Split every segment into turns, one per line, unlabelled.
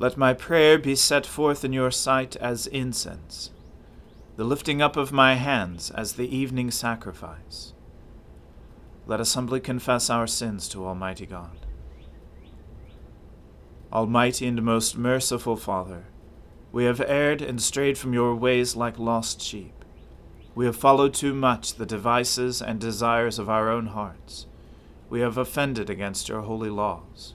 Let my prayer be set forth in your sight as incense, the lifting up of my hands as the evening sacrifice. Let us humbly confess our sins to Almighty God. Almighty and most merciful Father, we have erred and strayed from your ways like lost sheep. We have followed too much the devices and desires of our own hearts. We have offended against your holy laws.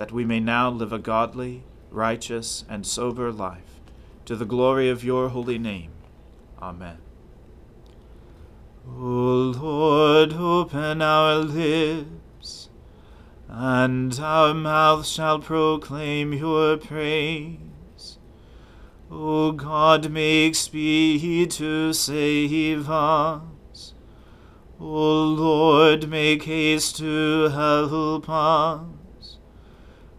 that we may now live a godly, righteous, and sober life, to the glory of your holy name. Amen. O Lord, open our lips, and our mouth shall proclaim your praise. O God, make speed to save us. O Lord, make haste to help us.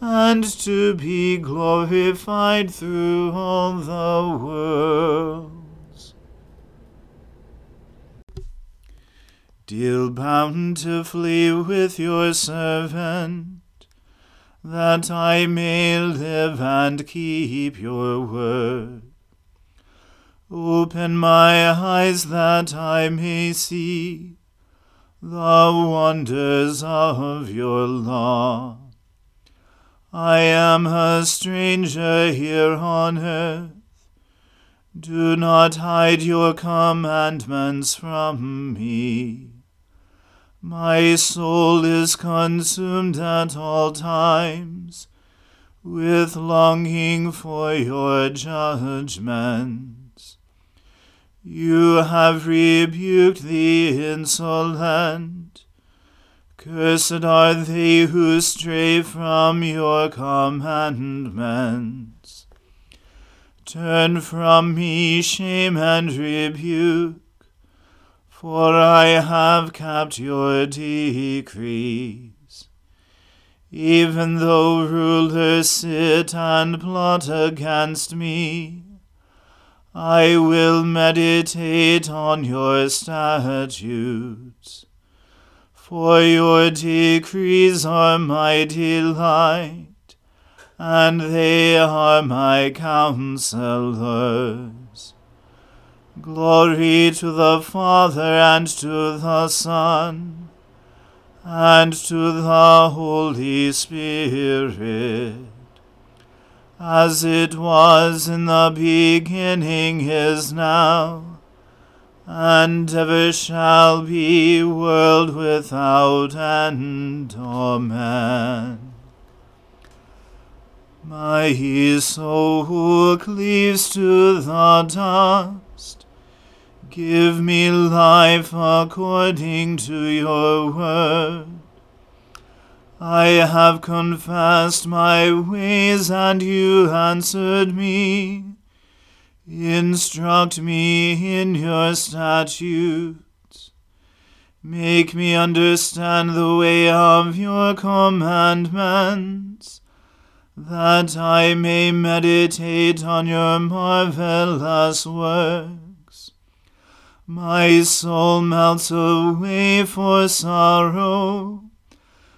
and to be glorified through all the worlds. Deal bountifully with your servant that I may live and keep your word. Open my eyes that I may see the wonders of your law. I am a stranger here on earth. Do not hide your commandments from me. My soul is consumed at all times with longing for your judgments. You have rebuked the insolent. Cursed are they who stray from your commandments. Turn from me shame and rebuke for I have kept your decrees. Even though rulers sit and plot against me, I will meditate on your statutes. For your decrees are my delight, and they are my counselors. Glory to the Father and to the Son and to the Holy Spirit, as it was in the beginning is now, and ever shall be, world without end. Amen. My soul who cleaves to the dust. Give me life according to your word. I have confessed my ways, and you answered me. Instruct me in your statutes. Make me understand the way of your commandments that I may meditate on your marvelous works. My soul melts away for sorrow.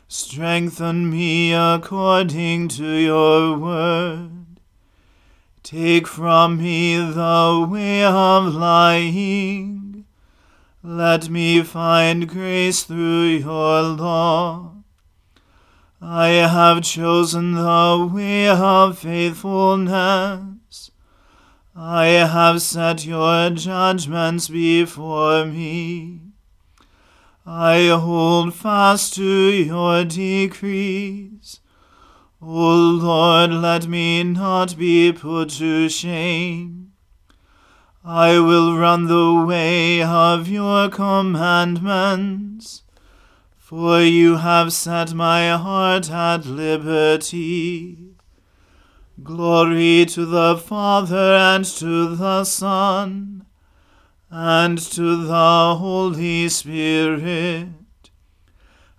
Strengthen me according to your word. Take from me the way of lying. Let me find grace through your law. I have chosen the way of faithfulness. I have set your judgments before me. I hold fast to your decrees. O Lord, let me not be put to shame. I will run the way of your commandments for you have set my heart at liberty. Glory to the Father and to the Son and to the Holy Spirit,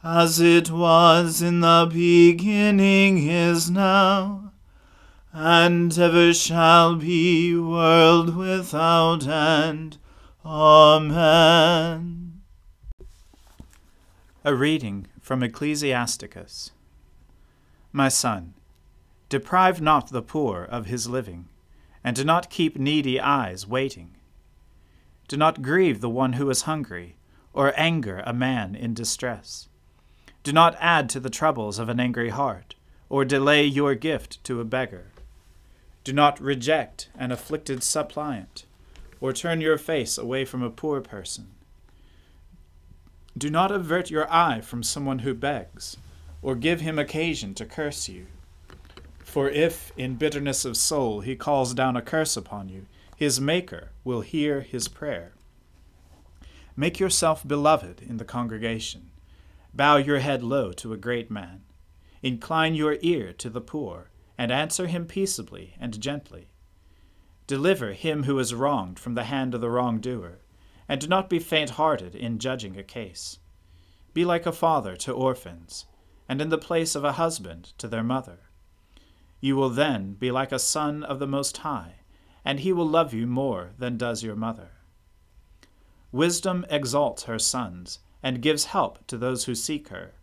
as it was in the beginning is now, and ever shall be, world without end. Amen.
A reading from Ecclesiasticus. My son, deprive not the poor of his living, and do not keep needy eyes waiting. Do not grieve the one who is hungry, or anger a man in distress. Do not add to the troubles of an angry heart, or delay your gift to a beggar. Do not reject an afflicted suppliant, or turn your face away from a poor person do not avert your eye from someone who begs, or give him occasion to curse you. For if, in bitterness of soul, he calls down a curse upon you, his Maker will hear his prayer. Make yourself beloved in the congregation. Bow your head low to a great man. Incline your ear to the poor, and answer him peaceably and gently. Deliver him who is wronged from the hand of the wrongdoer and do not be faint hearted in judging a case. Be like a father to orphans, and in the place of a husband to their mother. You will then be like a son of the Most High, and he will love you more than does your mother. Wisdom exalts her sons, and gives help to those who seek her.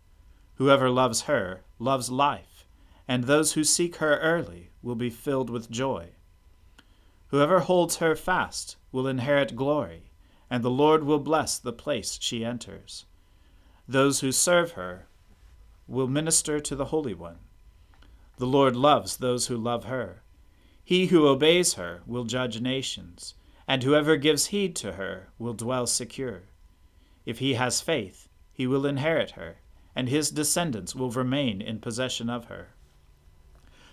Whoever loves her loves life, and those who seek her early will be filled with joy. Whoever holds her fast will inherit glory and the Lord will bless the place she enters. Those who serve her will minister to the Holy One. The Lord loves those who love her. He who obeys her will judge nations, and whoever gives heed to her will dwell secure. If he has faith, he will inherit her, and his descendants will remain in possession of her.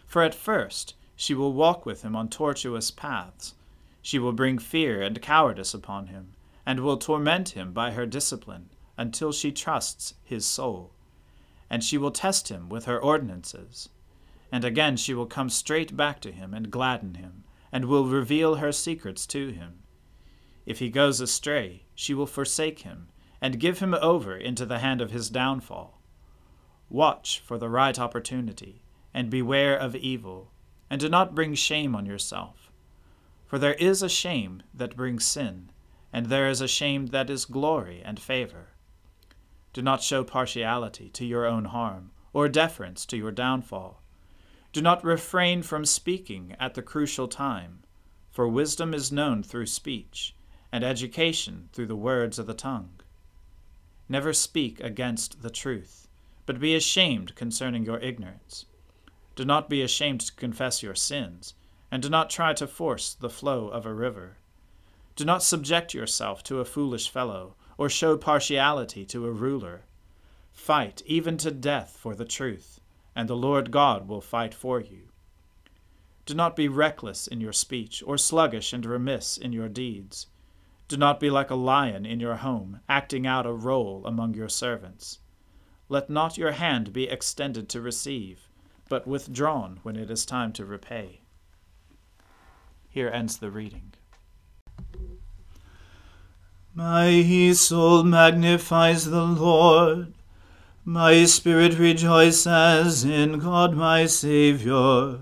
For at first she will walk with him on tortuous paths. She will bring fear and cowardice upon him and will torment him by her discipline until she trusts his soul. And she will test him with her ordinances. And again she will come straight back to him and gladden him, and will reveal her secrets to him. If he goes astray, she will forsake him, and give him over into the hand of his downfall. Watch for the right opportunity, and beware of evil, and do not bring shame on yourself. For there is a shame that brings sin and there is a shame that is glory and favor. Do not show partiality to your own harm, or deference to your downfall. Do not refrain from speaking at the crucial time, for wisdom is known through speech, and education through the words of the tongue. Never speak against the truth, but be ashamed concerning your ignorance. Do not be ashamed to confess your sins, and do not try to force the flow of a river. Do not subject yourself to a foolish fellow, or show partiality to a ruler. Fight even to death for the truth, and the Lord God will fight for you. Do not be reckless in your speech, or sluggish and remiss in your deeds. Do not be like a lion in your home, acting out a role among your servants. Let not your hand be extended to receive, but withdrawn when it is time to repay. Here ends the reading.
My soul magnifies the Lord. My spirit rejoices in God my Saviour.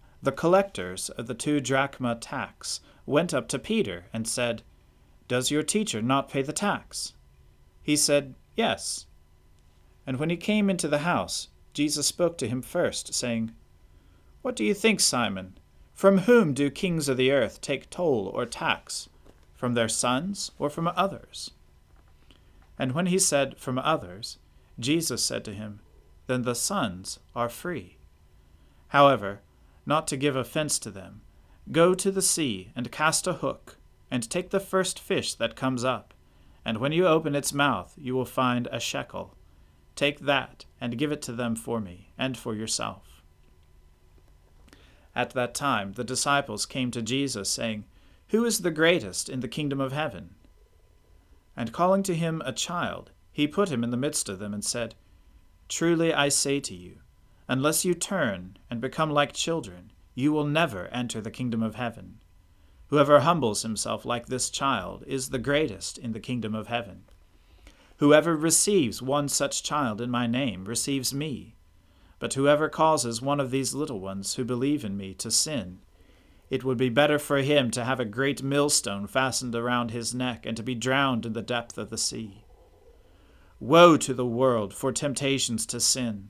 the collectors of the two drachma tax went up to Peter and said, Does your teacher not pay the tax? He said, Yes. And when he came into the house, Jesus spoke to him first, saying, What do you think, Simon? From whom do kings of the earth take toll or tax? From their sons or from others? And when he said, From others, Jesus said to him, Then the sons are free. However, not to give offense to them, go to the sea and cast a hook, and take the first fish that comes up, and when you open its mouth, you will find a shekel. Take that, and give it to them for me, and for yourself. At that time the disciples came to Jesus, saying, Who is the greatest in the kingdom of heaven? And calling to him a child, he put him in the midst of them and said, Truly I say to you, unless you turn and become like children, you will never enter the kingdom of heaven. Whoever humbles himself like this child is the greatest in the kingdom of heaven. Whoever receives one such child in my name receives me. But whoever causes one of these little ones who believe in me to sin, it would be better for him to have a great millstone fastened around his neck and to be drowned in the depth of the sea. Woe to the world for temptations to sin!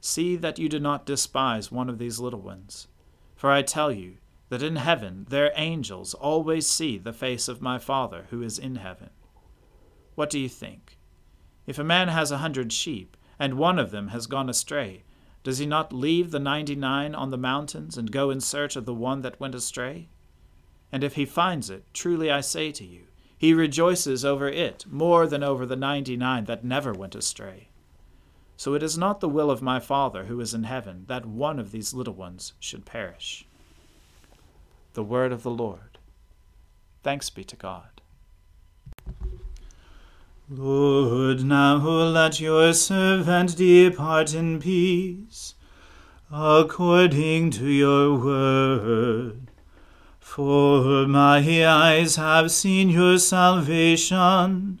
See that you do not despise one of these little ones. For I tell you that in heaven their angels always see the face of my Father who is in heaven. What do you think? If a man has a hundred sheep, and one of them has gone astray, does he not leave the ninety nine on the mountains and go in search of the one that went astray? And if he finds it, truly I say to you, he rejoices over it more than over the ninety nine that never went astray. So it is not the will of my Father who is in heaven that one of these little ones should perish. The word of the Lord. Thanks be to God. Lord, now let your servant depart in peace, according to your word. For my eyes have seen your salvation,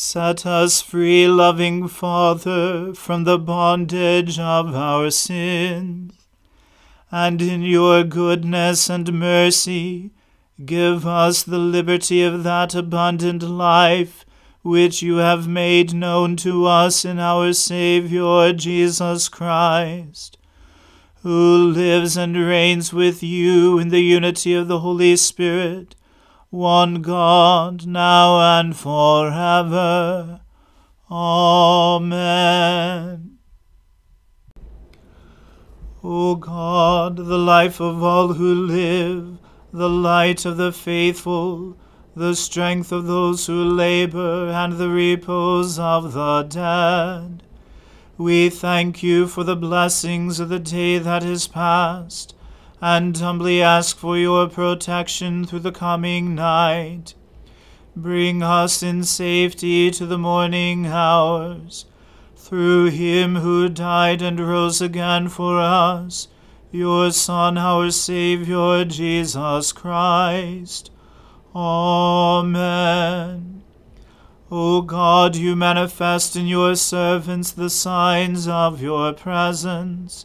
Set us free, loving Father, from the bondage of our sins. And in your goodness and mercy give us the liberty of that abundant life which you have made known to us in our Saviour Jesus Christ, who lives and reigns with you in the unity of the Holy Spirit, one God, now and forever. Amen. O God, the life of all who live, the light of the faithful, the strength of those who labor, and the repose of the dead. We thank you for the blessings of the day that is past, and humbly ask for your protection through the coming night. Bring us in safety to the morning hours through him who died and rose again for us, your Son, our Saviour, Jesus Christ. Amen. O God, you manifest in your servants the signs of your presence.